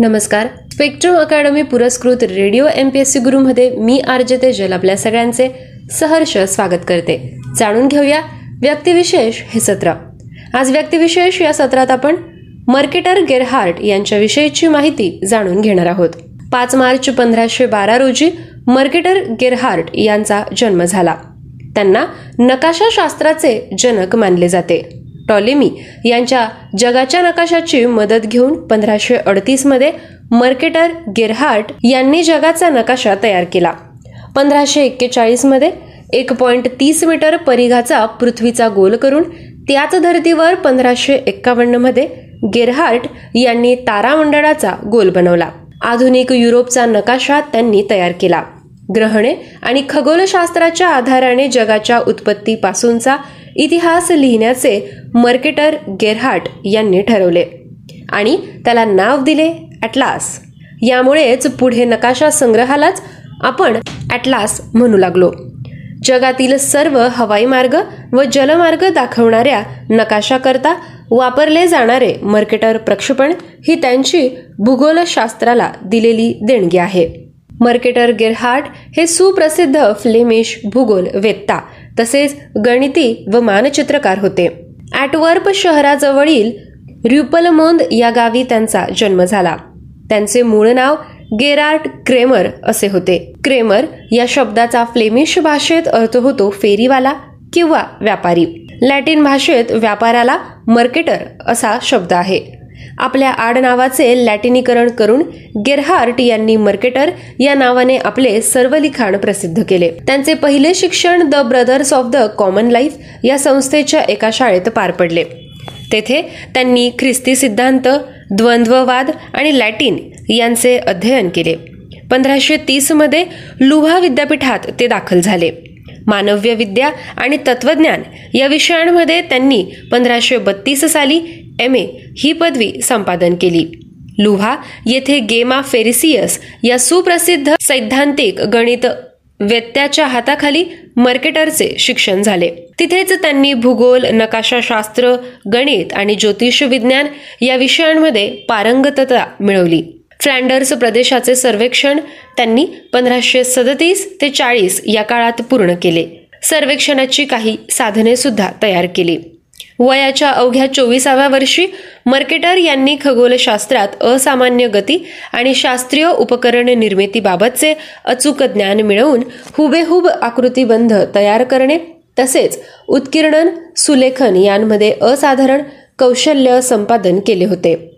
नमस्कार. Spectrum academy पुरस्कृत radio M P S C गुरुमध्ये मी आर्ज तेजल आपल्या सगळ्यांचे सहर्ष स्वागत करते. जाणून घेऊया व्यक्तिविशेष हे सत्र. आज व्यक्तिविशेष या सत्रात आपण मर्केटर गेरहार्ट यांच्याविषयीची माहिती जाणून घेणार आहोत. पाच मार्च पंधराशे बारा रोजी मर्केटर गेरहार्ट यांचा जन्म झाला. त्यांना नकाशाशास्त्राचे जनक मानले जाते. टॉलेमी यांच्या जगाच्या नकाशाची मदत घेऊन पंधराशे अडतीसमध्ये मर्केटर गेरहार्ट यांनी जगाचा नकाशा तयार केला. पंधराशे एक्केचाळीसमध्ये एक पॉईंट तीस मीटर परिघाचा पृथ्वीचा गोल करून त्याच धर्तीवर पंधराशे एक्कावन्नमध्ये गेरहार्ट यांनी तारामंडळाचा गोल बनवला. आधुनिक युरोपचा नकाशा त्यांनी तयार केला. ग्रहणे आणि खगोलशास्त्राच्या आधाराने जगाच्या उत्पत्तीपासूनचा इतिहास लिहिण्याचे मर्केटर गेरहाट यांनी ठरवले. आणि त्याला नाव दिले ॲटलास यामुळेच पुढे नकाशा संग्रहालाच आपण ॲटलास म्हणू लागलो. जगातील सर्व हवाई मार्ग व जलमार्ग दाखवणाऱ्या नकाशाकरता वापरले जाणारे मर्केटर प्रक्षेपण ही त्यांची भूगोलशास्त्राला दिलेली देणगी आहे. मर्केटर गेरहार्ट हे सुप्रसिद्ध फ्लेमिश भूगोल वेत्ता तसेच गणिती व मानचित्रकार होते. ॲटवर्प शहराजवळील र्युपलमोंद या गावी त्यांचा जन्म झाला. त्यांचे मूळ नाव गेरार्ट क्रेमर असे होते. क्रेमर या शब्दाचा फ्लेमिश भाषेत अर्थ होतो फेरीवाला किंवा व्यापारी. लॅटिन भाषेत व्यापाराला मर्केटर असा शब्द आहे. आपल्या आडनावाचे लॅटिनीकरण करून गेरहार्ट यांनी मर्केटर या नावाने आपले सर्व लिखाण प्रसिद्ध केले. त्यांचे पहिले शिक्षण the Brothers of the Common Life या संस्थेच्या एका शाळेत पार पडले. तेथे त्यांनी ख्रिस्ती सिद्धांत द्वंद्ववाद आणि लॅटिन यांचे अध्ययन केले. पंधराशे तीसमध्ये लुहा लुव्हा विद्यापीठात ते दाखल झाले. मानव्य विद्या आणि तत्वज्ञान या विषयांमध्ये त्यांनी पंधराशे बत्तीस साली एम ए ही पदवी संपादन केली. लुहा येथे गेमा फेरिसियस या सुप्रसिद्ध सैद्धांतिक गणित व्यत्याच्या हाताखाली मर्केटरचे शिक्षण झाले. तिथेच त्यांनी भूगोल नकाशाशास्त्र गणित आणि ज्योतिष विज्ञान या विषयांमध्ये पारंगतता मिळवली. फ्लँडर्स प्रदेशाचे सर्वेक्षण त्यांनी पंधराशे सदतीस ते चाळीस या काळात पूर्ण केले. सर्वेक्षणाची काही साधने सुद्धा तयार केली. वयाच्या अवघ्या चोवीसाव्या वर्षी मर्केटर यांनी खगोलशास्त्रात असामान्य गती आणि शास्त्रीय उपकरण निर्मितीबाबतचे अचूक ज्ञान मिळवून हुबेहूब आकृतीबंध तयार करणे तसेच उत्कीर्णन सुलेखन यांमध्ये असाधारण कौशल्य संपादन केले होते.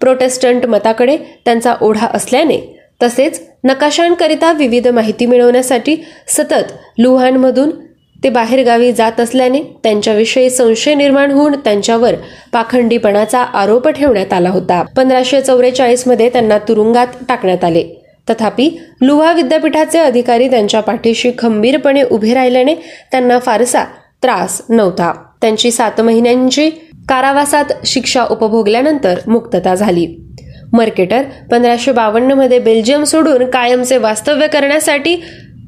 प्रोटेस्टंट मताकडे त्यांचा ओढा असल्याने तसेच नकाशांकरिता विविध माहिती मिळवण्यासाठी सतत लुहानमधून ते बाहेरगावी जात असल्याने त्यांच्याविषयी संशय निर्माण होऊन त्यांच्यावर पाखंडीपणाचा आरोप ठेवण्यात आला होता. पंधराशे चौवेचाळीसमध्ये त्यांना तुरुंगात टाकण्यात आले. तथापि लुहा विद्यापीठाचे अधिकारी त्यांच्या पाठीशी खंबीरपणे उभे राहिल्याने त्यांना फारसा त्रास नव्हता. त्यांची सात महिन्यांची कारावासात शिक्षा उपभोगल्यानंतर मुक्तता झाली. मर्केटर पंधराशे बावन्नमध्ये बेल्जियम सोडून कायमचे वास्तव्य करण्यासाठी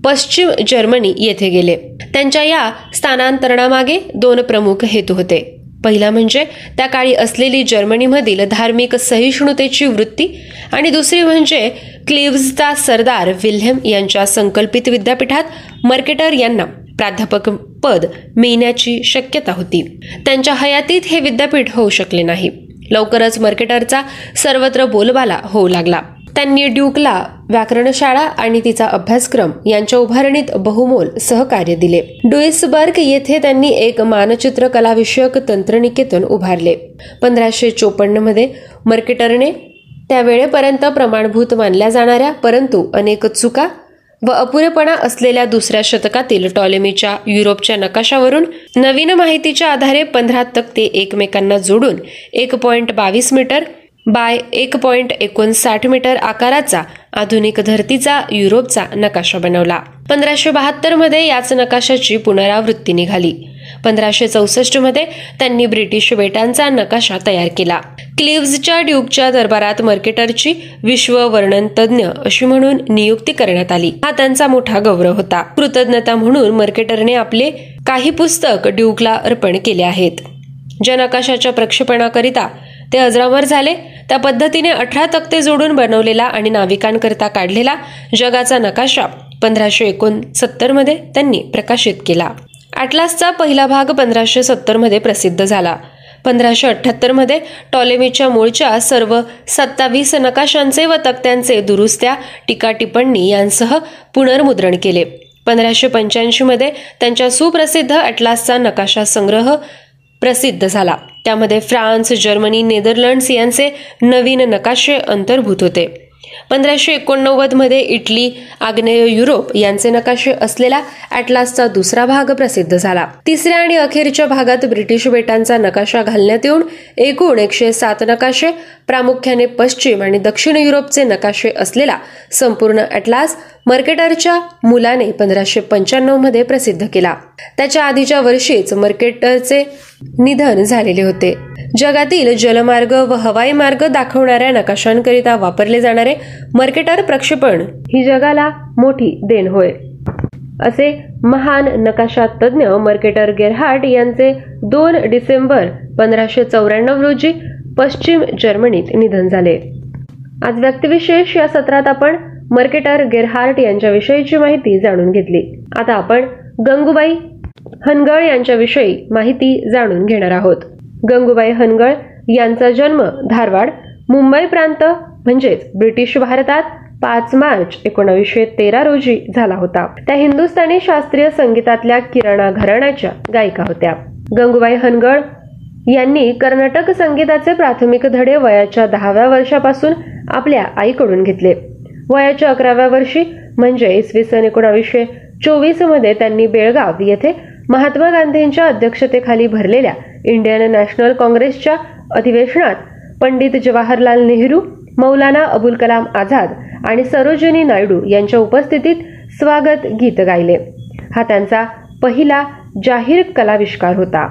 पश्चिम जर्मनी येथे गेले. त्यांच्या या स्थानांतरणामागे दोन प्रमुख हेतू होते. पहिला म्हणजे त्या काळी असलेली जर्मनीमधील धार्मिक सहिष्णुतेची वृत्ती आणि दुसरी म्हणजे क्लिव्हजचा सरदार विल्हेम यांच्या संकल्पित विद्यापीठात मर्केटर यांना प्राध्यापक पद मिळण्याची शक्यता होती. त्यांच्या हयातीत हे विद्यापीठ होऊ शकले नाही. लवकरच मर्केटरचा सर्वत्र बोलबाला होऊ लागला. त्यांनी ड्यूकला व्याकरणशाळा आणि तिचा अभ्यासक्रम यांच्या उभारणीत बहुमोल सहकार्य दिले. डुईसबर्ग येथे त्यांनी एक मानचित्र कलाविषयक तंत्रनिकेतन उभारले. पंधराशे चोपन्नमध्ये मर्केटरने त्या वेळेपर्यंत प्रमाणभूत मानल्या जाणाऱ्या परंतु अनेक चुका व अपुरेपणा असलेल्या दुसऱ्या शतकातील टॉलेमीच्या युरोपच्या नकाशावरून नवीन माहितीच्या आधारे पंधरा तक्ते एकमेकांना जोडून एक पॉईंट बावीस मीटर बाय एक पॉईंट एकोणसाठ मीटर आकाराचा आधुनिक धरतीचा युरोपचा नकाशा बनवला. पंधराशे बहात्तरमध्ये याच नकाशाची पुनरावृत्ती निघाली. पंधराशे चौसष्टमध्ये त्यांनी ब्रिटिश बेटांचा नकाशा तयार केला. क्लिव्जच्या ड्यूकच्या दरबारात मर्केटरची विश्व वर्णन तज्ज्ञ अशी म्हणून नियुक्ती करण्यात आली. हा त्यांचा मोठा गौरव होता. कृतज्ञता म्हणून मर्केटरने आपले काही पुस्तक ड्यूकला अर्पण केले आहेत. ज्या नकाशाच्या प्रक्षेपणाकरिता ते अजरामर झाले त्या पद्धतीने अठरा तक्ते जोडून बनवलेला आणि नाविकांकरता काढलेला जगाचा नकाशा पंधराशे एकोणसत्तरमध्ये त्यांनी प्रकाशित केला. ॲटलासचा पहिला भाग पंधराशे सत्तरमध्ये प्रसिद्ध झाला. पंधराशे अठ्ठ्याहत्तरमध्ये टॉलेमीच्या मूळच्या सर्व सत्तावीस नकाशांचे व तक्त्यांचे दुरुस्त्या टीका टिप्पणी यांसह पुनर्मुद्रण केले. पंधराशे पंच्याऐंशीमध्ये त्यांच्या सुप्रसिद्ध अटलासचा नकाशा संग्रह प्रसिद्ध झाला. त्यामध्ये फ्रान्स जर्मनी नेदरलँड्स यांचे नवीन नकाशे अंतर्भूत होते. पंधराशे एकोणनव्वदमध्ये इटली आग्नेय युरोप यांचे नकाशे असलेला अॅटलासचा दुसरा भाग प्रसिद्ध झाला. तिसऱ्या आणि अखेरच्या भागात ब्रिटिश बेटांचा नकाशा घालण्यात येऊन एकूण एकशे सात नकाशे प्रामुख्याने पश्चिम आणि दक्षिण युरोपचे नकाशे असलेला संपूर्ण अॅटलास मर्केटरच्या मुलाने पंधराशे पंच्याण्णवमध्ये प्रसिद्ध केला. त्याच्या आधीच्या वर्षीच मर्केटरचे निधन झालेले होते. जगातील जलमार्ग व हवाई मार्ग दाखवणाऱ्या नकाशांकरिता वापरले जाणारे मर्केटर प्रक्षेपण ही जगाला मोठी देण होय. असे महान नकाशा तज्ज्ञ मर्केटर गेरहार्ट यांचे दोन डिसेंबर पंधराशे चौऱ्याण्णव रोजी पश्चिम जर्मनीत निधन झाले. आज व्यक्तिविशेष या सत्रात आपण मर्केटर गेरहार्ट यांच्याविषयीची माहिती जाणून घेतली. आता आपण गंगूबाई हनगळ यांच्याविषयी माहिती जाणून घेणार आहोत. गंगूबाई हनगळ यांचा जन्म धारवाड मुंबई प्रांत म्हणजेच ब्रिटिश भारतात पाच मार्च एकोणावीसशे तेरा रोजी झाला होता. त्या हिंदुस्थानी शास्त्रीय संगीतातल्या किराणा घराण्याच्या गायिका होत्या. गंगूबाई हनगळ यांनी कर्नाटक संगीताचे प्राथमिक धडे वयाच्या दहाव्या वर्षापासून आपल्या आईकडून घेतले. वयाच्या अकराव्या वर्षी म्हणजे इसवी सन एकोणावीसशे चोवीसमध्ये त्यांनी बेळगाव येथे महात्मा गांधींच्या अध्यक्षतेखाली भरलेल्या इंडियन नॅशनल काँग्रेसच्या अधिवेशनात पंडित जवाहरलाल नेहरू मौलाना अबुल कलाम आझाद आणि सरोजिनी नायडू यांच्या उपस्थितीत स्वागत गीत गायले. हा त्यांचा पहिला जाहीर कलाविष्कार होता.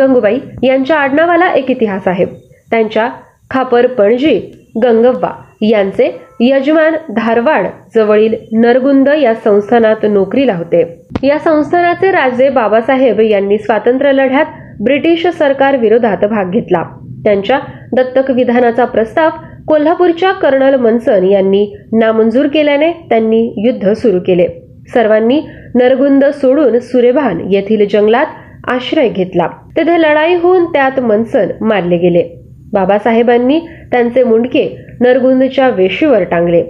गंगूबाई यांच्या आडनावाला एक इतिहास आहे. त्यांच्या खापर पणजी गंगव्वा यांचे यजमान धारवाड जवळील नरगुंद या संस्थानात नोकरीला होते या संस्थानाचे राजे बाबासाहेब यांनी स्वातंत्र्य लढ्यात ब्रिटिश सरकार विरोधात भाग घेतला. त्यांच्या दत्तक विधानाचा प्रस्ताव कोल्हापूरच्या कर्नल मनसन यांनी नामंजूर केल्याने त्यांनी युद्ध सुरू केले. सर्वांनी नरगुंद सोडून सुरेभान येथील जंगलात आश्रय घेतला. तेथे लढाई होऊन त्यात मनसन मारले गेले. बाबासाहेबांनी त्यांचे मुंडके नरगुंदच्या वेशीवर टांगले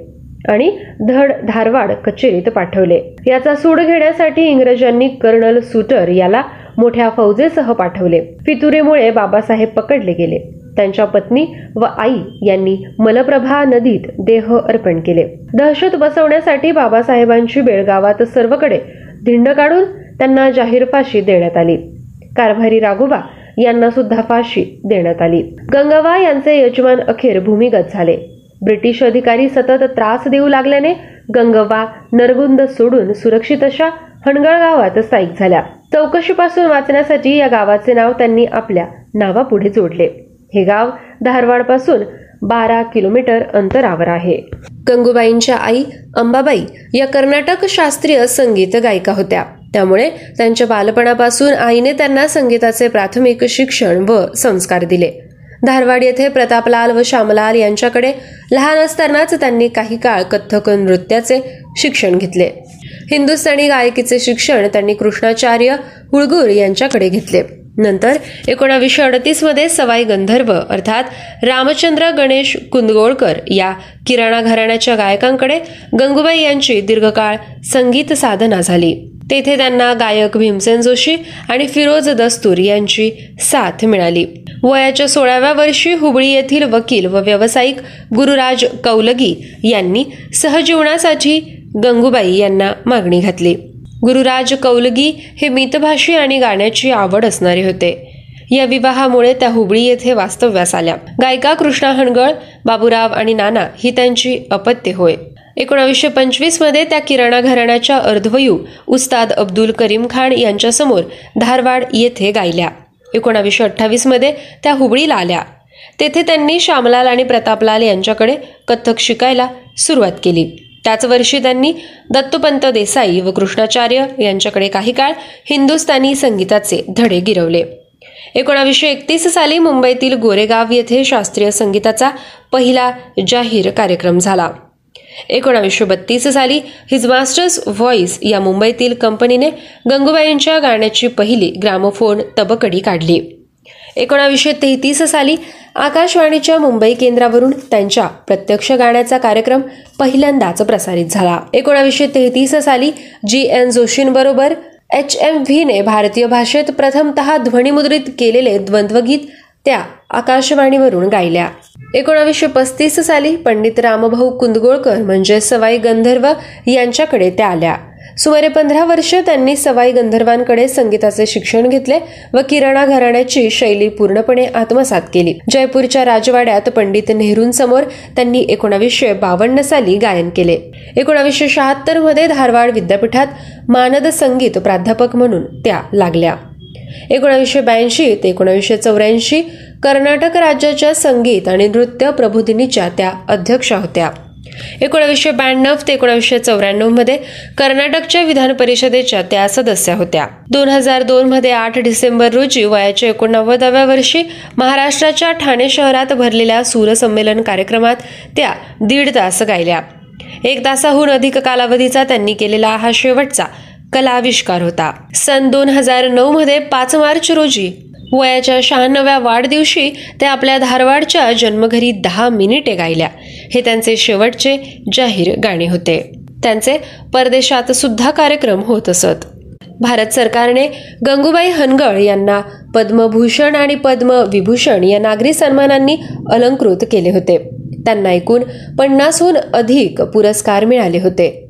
आणि धड धारवाड कचेरीत पाठवले. याचा सूड घेण्यासाठी इंग्रजांनी कर्नल सुटर याला मोठ्या फौजेसह पाठवले. फितुरेमुळे बाबासाहेब पकडले गेले. त्यांच्या पत्नी व आई यांनी मलप्रभा नदीत देह अर्पण केले. दहशत बसवण्यासाठी बाबासाहेबांची बेळगावात सर्वकडे धिंड काढून त्यांना जाहीर फाशी देण्यात आली. कारभारी राघोबा यांना सुद्धा फाशी देण्यात आली. गंगावा यांचे यजमान अखेर भूमिगत झाले. ब्रिटिश अधिकारी सतत त्रास देऊ लागल्याने गंगवा नरगुंद सोडून सुरक्षित अशा हणगळ गावात स्थायिक झाल्या. चौकशीपासून वाचण्यासाठी या गावाचे नाव त्यांनी आपल्या नावापुढे जोडले. हे गाव धारवाडपासून बारा किलोमीटर अंतरावर आहे. गंगूबाईंच्या आई अंबाबाई या कर्नाटक शास्त्रीय संगीत गायिका होत्या. त्यामुळे त्यांच्या बालपणापासून आईने त्यांना संगीताचे प्राथमिक शिक्षण व संस्कार दिले. धारवाड येथे प्रतापलाल व श्यामलाल यांच्याकडे लहान असतानाच त्यांनी काही काळ कथ्थक नृत्याचे शिक्षण घेतले. हिंदुस्थानी गायकीचे शिक्षण त्यांनी कृष्णाचार्य हुळगुर यांच्याकडे घेतले. नंतर एकोणावीसशे अडतीसमध्ये सवाई गंधर्व अर्थात रामचंद्र गणेश कुंदगोळकर या किराणा घराण्याच्या गायकांकडे गंगूबाई यांची दीर्घकाळ संगीत साधना झाली. तेथे त्यांना गायक भीमसेन जोशी आणि फिरोज दस्तूर यांची साथ मिळाली. वयाच्या सोळाव्या वर्षी हुबळी येथील वकील व व्यावसायिक गुरुराज कौलगी यांनी सहजीवनासाठी गंगूबाई यांना मागणी घातली. गुरुराज कौलगी हे मितभाषी आणि गाण्याची आवड असणारे होते. या विवाहामुळे त्या हुबळी येथे वास्तव्यास आल्या. गायिका कृष्णा हणगळ बाबूराव आणि नाना ही त्यांची अपत्य होय. एकोणावीसशे पंचवीसमध्ये त्या किराणा घराण्याच्या अर्धवयू उस्ताद अब्दुल करीम खान यांच्यासमोर धारवाड येथे गायल्या. एकोणावीसशे अठ्ठावीसमध्ये त्या हुबळीला आल्या. तेथे त्यांनी श्यामलाल आणि प्रतापलाल यांच्याकडे कथ्थक शिकायला सुरुवात केली. त्याच वर्षी त्यांनी दत्तोपंत देसाई व कृष्णाचार्य यांच्याकडे काही काळ हिंदुस्थानी संगीताचे धडे गिरवले. एकोणावीसशे एकतीस साली मुंबईतील गोरेगाव येथे शास्त्रीय संगीताचा पहिला जाहीर कार्यक्रम झाला. एकोणावीसशे बत्तीस साली हिज मास्टर्स व्हॉइस या मुंबईतील कंपनीने गंगूबाईंच्या गाण्याची पहिली ग्रामोफोन तबकडी काढली. एकोणावीसशे तेहतीस साली आकाशवाणीच्या मुंबई केंद्रावरून त्यांच्या प्रत्यक्ष गाण्याचा कार्यक्रम पहिल्यांदाच प्रसारित झाला. एकोणावीसशे तेहतीस साली जी एन जोशींबरोबर एच एम व्हीने भारतीय भाषेत प्रथमतः ध्वनिमुद्रित केलेले द्वंद्वगीत त्या आकाशवाणीवरून गायल्या. एकोणावीसशे पस्तीस साली पंडित रामभाऊ कुंदगोळकर म्हणजे सवाई गंधर्व यांच्याकडे त्या आल्या. सुमारे पंधरा वर्ष त्यांनी सवाई गंधर्वांकडे संगीताचे शिक्षण घेतले व किराणा घराण्याची शैली पूर्णपणे आत्मसात केली. जयपूरच्या राजवाड्यात पंडित नेहरूंसमोर त्यांनी एकोणावीसशे बावन्न साली गायन केले. एकोणावीसशे शहात्तरमध्ये धारवाड विद्यापीठात मानद संगीत प्राध्यापक म्हणून त्या लागल्या. एकोणावीसशे ब्याऐंशी ते एकोणावीसशे चौऱ्याऐंशी कर्नाटक राज्याच्या संगीत आणि नृत्य प्रबोधिनीच्या त्या अध्यक्षा होत्या. एकोणावीसशे ब्याण्णव ते एकोणावीसशे चौऱ्याण्णवमध्ये कर्नाटकच्या विधान परिषदेच्या त्या सदस्या होत्या. दोन हजार दोन मध्ये आठ डिसेंबर रोजी वयाच्या एकोणनव्वदाव्या वर्षी महाराष्ट्राच्या ठाणे शहरात भरलेल्या सूरसंमेलन कार्यक्रमात त्या दीड तास गायल्या. एक तासाहून अधिक कालावधीचा त्यांनी केलेला हा शेवटचा कलाविष्कार होता. सन दोन हजार नऊ मध्ये पाच मार्च रोजी वयाच्या शहाण्णव्या वाढदिवशी त्या आपल्या धारवाडच्या जन्मघरी दहा मिनिटे गायल्या. हे त्यांचे शेवटचे जाहीर गाणे होते. त्यांचे परदेशात सुद्धा कार्यक्रम होत असत. भारत सरकारने गंगूबाई हनगळ यांना पद्मभूषण आणि पद्मविभूषण या नागरी सन्मानांनी अलंकृत केले होते. त्यांना एकूण पन्नासहून अधिक पुरस्कार मिळाले होते.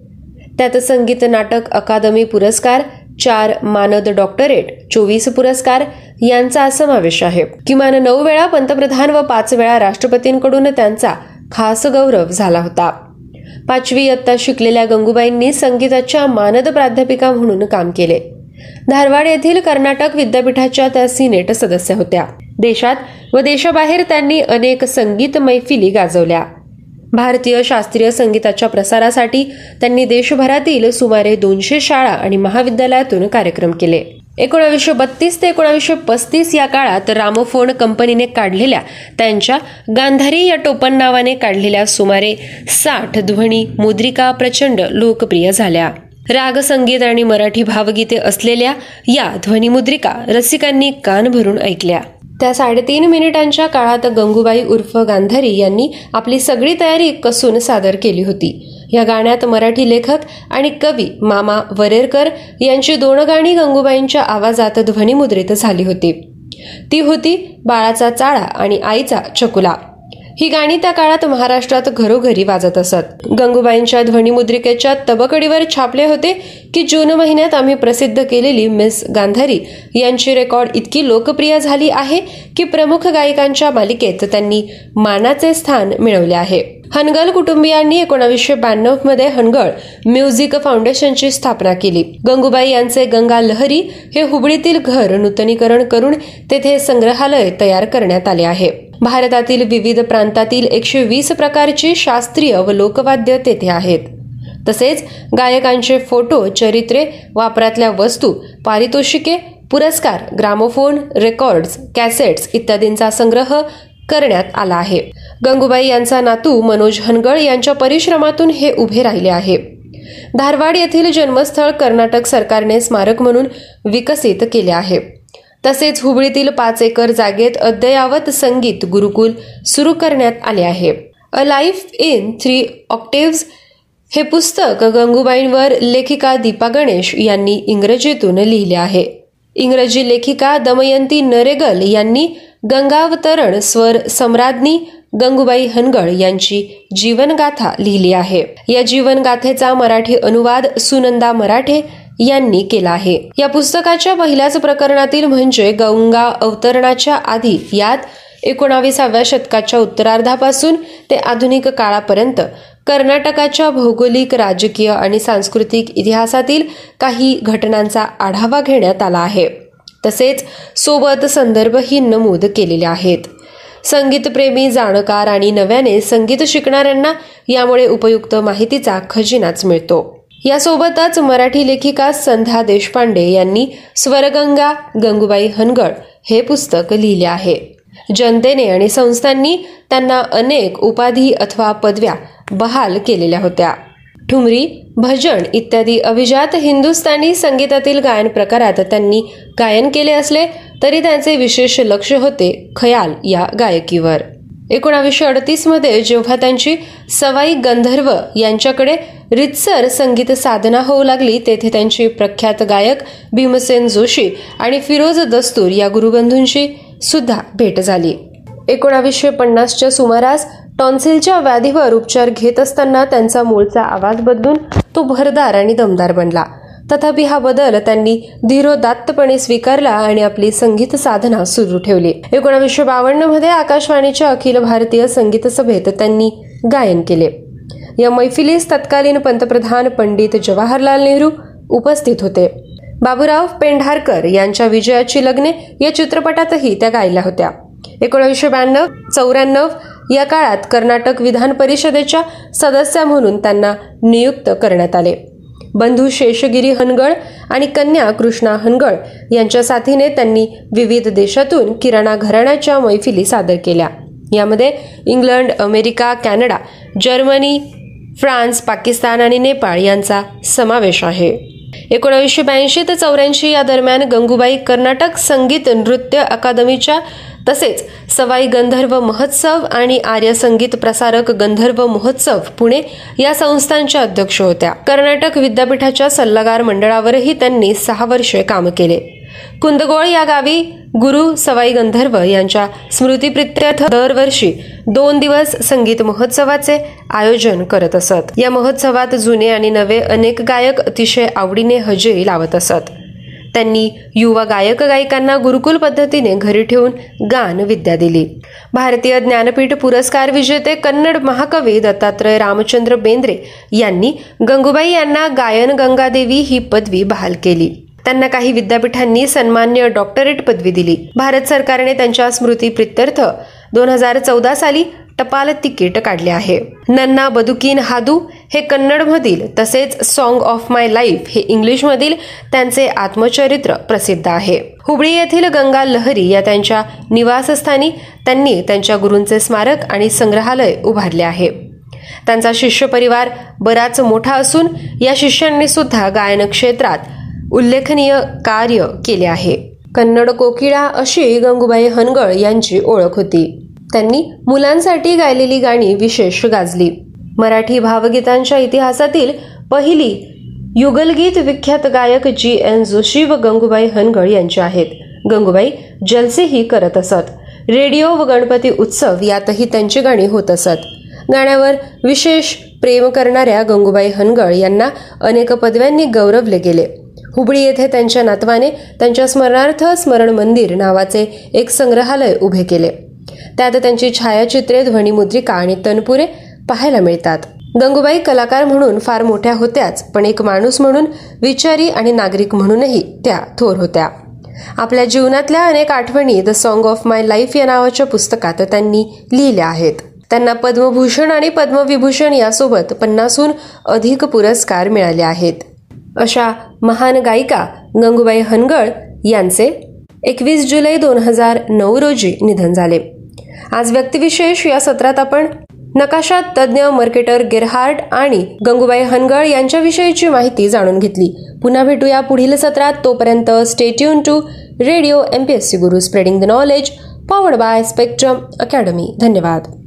त्यात संगीत नाटक अकादमी पुरस्कार चार मानद डॉक्टरेट चोवीस पुरस्कार यांचा समावेश आहे. किमान नऊ वेळा पंतप्रधान व पाच वेळा राष्ट्रपतींकडून त्यांचा खास गौरव झाला होता. पाचवी इयत्ता शिकलेल्या गंगूबाईंनी संगीताच्या मानद प्राध्यापिका म्हणून काम केले. धारवाड येथील कर्नाटक विद्यापीठाच्या त्या सिनेट सदस्य होत्या. देशात व देशाबाहेर त्यांनी अनेक संगीत मैफिली गाजवल्या. भारतीय शास्त्रीय संगीताच्या प्रसारासाठी त्यांनी देशभरातील सुमारे दोनशे शाळा आणि महाविद्यालयातून कार्यक्रम केले. एकोणावीसशे बत्तीस ते एकोणावीसशे पस्तीस या काळात रामोफोन कंपनीने काढलेल्या त्यांच्या गांधारी या टोपण नावाने काढलेल्या सुमारे साठ ध्वनी मुद्रिका प्रचंड लोकप्रिय झाल्या. राग संगीत आणि मराठी भावगीते असलेल्या या ध्वनिमुद्रिका रसिकांनी कान भरून ऐकल्या. त्या साडेतीन मिनिटांच्या काळात गंगूबाई उर्फ गांधारी यांनी आपली सगळी तयारी कसून सादर केली होती. या गाण्यात मराठी लेखक आणि कवी मामा वरेरकर यांची दोन गाणी गंगूबाईंच्या आवाजात ध्वनिमुद्रित झाली होती. ती होती बाळाचा चाळा आणि आईचा चकुला. ही गाणी त्या काळात महाराष्ट्रात घरोघरी वाजत असत. गंगूबाईंच्या ध्वनिमुद्रिकेच्या तबकडीवर छापले होते की जून महिन्यात आम्ही प्रसिद्ध केलेली मिस गांधारी यांची रेकॉर्ड इतकी लोकप्रिय झाली आहे की प्रमुख गायिकांच्या मालिकेत त्यांनी मानाचे स्थान मिळवले आहे. हनगल कुटुंबियांनी एकोणावीसशे ब्याण्णवमध्ये हनगळ म्युझिक फाउंडेशनची स्थापना केली. गंगूबाई यांचे गंगा लहरी हे हुबळीतील घर नूतनीकरण करून तेथे संग्रहालय तयार करण्यात आले आहे. भारतातील विविध प्रांतातील एकशे वीस प्रकारची शास्त्रीय व लोकवाद्य तेथे आहेत. तसेच गायकांचे फोटो चरित्रे वापरातल्या वस्तू पारितोषिके पुरस्कार ग्रामोफोन रेकॉर्ड्स कॅसेट्स इत्यादींचा संग्रह करण्यात आला आहे. गंगूबाई यांचा नातू मनोज हनगळ यांच्या परिश्रमातून हे उभे राहिले आहे. धारवाड येथील जन्मस्थळ कर्नाटक सरकारने स्मारक म्हणून विकसित केले आहे. तसेच हुबळीतील पाच एकर जागेत अद्ययावत संगीत गुरुकुल सुरू करण्यात आले आहे. A life in three octaves हे पुस्तक गंगूबाईंवर लेखिका दीपा गणेश यांनी इंग्रजीतून लिहिले आहे. इंग्रजी लेखिका दमयंती नरेगल यांनी गंगावतरण स्वर सम्राज्ञी गंगूबाई हनगळ यांची जीवनगाथा लिहिली आहे. या जीवनगाथेचा मराठी अनुवाद सुनंदा मराठे यांनी केला आहे. या पुस्तकाच्या पहिल्याच प्रकरणातील म्हणजे गंगा अवतरणाच्या आधी यात एकोणाविसाव्या शतकाच्या उत्तरार्धापासून ते आधुनिक काळापर्यंत कर्नाटकाच्या भौगोलिक राजकीय आणि सांस्कृतिक इतिहासातील काही घटनांचा आढावा घेण्यात आला आहे. तसेच सोबत संदर्भही नमूद केलेले आहेत. संगीतप्रेमी जाणकार आणि नव्याने संगीत शिकणाऱ्यांना यामुळे उपयुक्त माहितीचा खजिनाच मिळतो. यासोबतच मराठी लेखिका संध्या देशपांडे यांनी स्वरगंगा गंगूबाई हनगड हे पुस्तक लिहिले आहे. जनतेने आणि संस्थांनी त्यांना अनेक उपाधी अथवा पदव्या बहाल केलेल्या होत्या. ठुमरी भजन इत्यादी अभिजात हिंदुस्थानी संगीतातील गायन प्रकारात त्यांनी गायन केले असले तरी त्यांचे विशेष लक्ष होते खयाल या गायकीवर. एकोणावीसशे अडतीसमध्ये जेव्हा त्यांची सवाई गंधर्व यांच्याकडे रितसर संगीत साधना होऊ लागली तेथे त्यांची प्रख्यात गायक भीमसेन जोशी आणि फिरोज दस्तूर या गुरुबंधूंशी सुद्धा भेट झाली. एकोणावीसशे पन्नासच्या सुमारास टॉन्सिलच्या व्याधीवर उपचार घेत असताना त्यांचा मूळचा आवाज बदलून तो भरदार आणि दमदार बनला. तथापि हा बदल त्यांनी धीरोदात्तपणे स्वीकारला आणि आपली संगीत साधना सुरू ठेवली. एकोणावीसशे बावन्नमध्ये आकाशवाणीच्या अखिल भारतीय संगीत सभेत त्यांनी गायन केले. या मैफिलीस तत्कालीन पंतप्रधान पंडित जवाहरलाल नेहरू उपस्थित होते. बाबूराव पेंढारकर यांच्या विजयाची लग्ने या चित्रपटातही त्या गायल्या होत्या. एकोणीसशे ब्याण्णव चौऱ्याण्णव या काळात कर्नाटक विधान परिषदेच्या सदस्य म्हणून त्यांना नियुक्त करण्यात आले. बंधू शेषगिरी हनगळ आणि कन्या कृष्णा हनगळ यांच्या साथीने त्यांनी विविध देशातून किराणा घराण्याच्या मैफिली सादर केल्या. यामध्ये England America Canada Germany France Pakistan आणि नेपाळ यांचा समावेश आहे. एकोणावीसशे ब्याऐंशी ते चौऱ्याऐंशी या दरम्यान गंगूबाई कर्नाटक संगीत नृत्य अकादमीच्या तसेच सवाई गंधर्व महोत्सव आणि आर्य संगीत प्रसारक गंधर्व महोत्सव पुणे या संस्थांच्या अध्यक्ष होत्या. कर्नाटक विद्यापीठाच्या सल्लागार मंडळावरही त्यांनी सहा वर्षे काम केले. कुंदगोळ या गावी गुरु सवाई गंधर्व यांच्या स्मृतीप्रित्यर्थ दरवर्षी दोन दिवस संगीत महोत्सवाचे आयोजन करत असत. या महोत्सवात जुने आणि नवे अनेक गायक अतिशय आवडीने हजेरी लावत असत. त्यांनी युवा गायक गायिकांना गुरुकुल पद्धतीने घरी ठेवून गान विद्या दिली. भारतीय ज्ञानपीठ पुरस्कार विजेते कन्नड महाकवी दत्तात्रय रामचंद्र बेंद्रे यांनी गंगूबाई यांना गायन गंगादेवी ही पदवी बहाल केली. त्यांना काही विद्यापीठांनी सन्मान्य डॉक्टरेट पदवी दिली. भारत सरकारने त्यांच्या स्मृती प्रित्यर्थ दोन हजार चौदा साली टपाल तिकीट काढले आहे. नन्ना बदुकीन हादू हे कन्नडमधील तसेच सॉन्ग ऑफ माय लाईफ हे इंग्लिशमधील त्यांचे आत्मचरित्र प्रसिद्ध आहे. हुबळी येथील गंगा लहरी या त्यांच्या निवासस्थानी त्यांनी त्यांच्या गुरूंचे स्मारक आणि संग्रहालय उभारले आहे. त्यांचा शिष्य परिवार बराच मोठा असून या शिष्यांनी सुद्धा गायन क्षेत्रात उल्लेखनीय कार्य केले आहे. कन्नड कोकिळा अशी गंगूबाई हनगळ यांची ओळख होती. त्यांनी मुलांसाठी गायलेली गाणी विशेष गाजली. मराठी भावगीतांच्या इतिहासातील पहिली युगलगीत विख्यात गायक जी एन जोशी व गंगूबाई हनगळ यांचे आहेत. गंगूबाई जलसेही करत असत. रेडिओ व गणपती उत्सव यातही त्यांची गाणी होत असत. गाण्यावर विशेष प्रेम करणाऱ्या गंगूबाई हनगळ यांना अनेक पदव्यांनी गौरवले गेले. हुबळी येथे त्यांच्या नातवाने त्यांच्या स्मरणार्थ स्मरण मंदिर नावाचे एक संग्रहालय उभे केले. त्यात त्यांची छायाचित्रे ध्वनिमुद्रिका आणि तनपुरे पाहायला मिळतात. गंगूबाई कलाकार म्हणून फार मोठ्या होत्याच पण एक माणूस म्हणून विचारी आणि नागरिक म्हणूनही त्या थोर होत्या. आपल्या जीवनातल्या अनेक आठवणी the song of my life या नावाच्या पुस्तकात त्यांनी लिहिल्या आहेत. त्यांना पद्मभूषण आणि पद्मविभूषण यासोबत पन्नासहून अधिक पुरस्कार मिळाले आहेत. अशा महान गायिका गंगूबाई हनगळ यांचे एकवीस जुलै दोन हजार नऊ रोजी निधन झाले. आज व्यक्तिविशेष या सत्रात आपण नकाशात तज्ज्ञ मार्केटर गिरहार्ड आणि गंगूबाई हनगळ यांच्याविषयीची माहिती जाणून घेतली. पुन्हा भेटूया पुढील सत्रात. तोपर्यंत stay tuned to radio MPSC guru spreading the knowledge powered by Spectrum Academy धन्यवाद.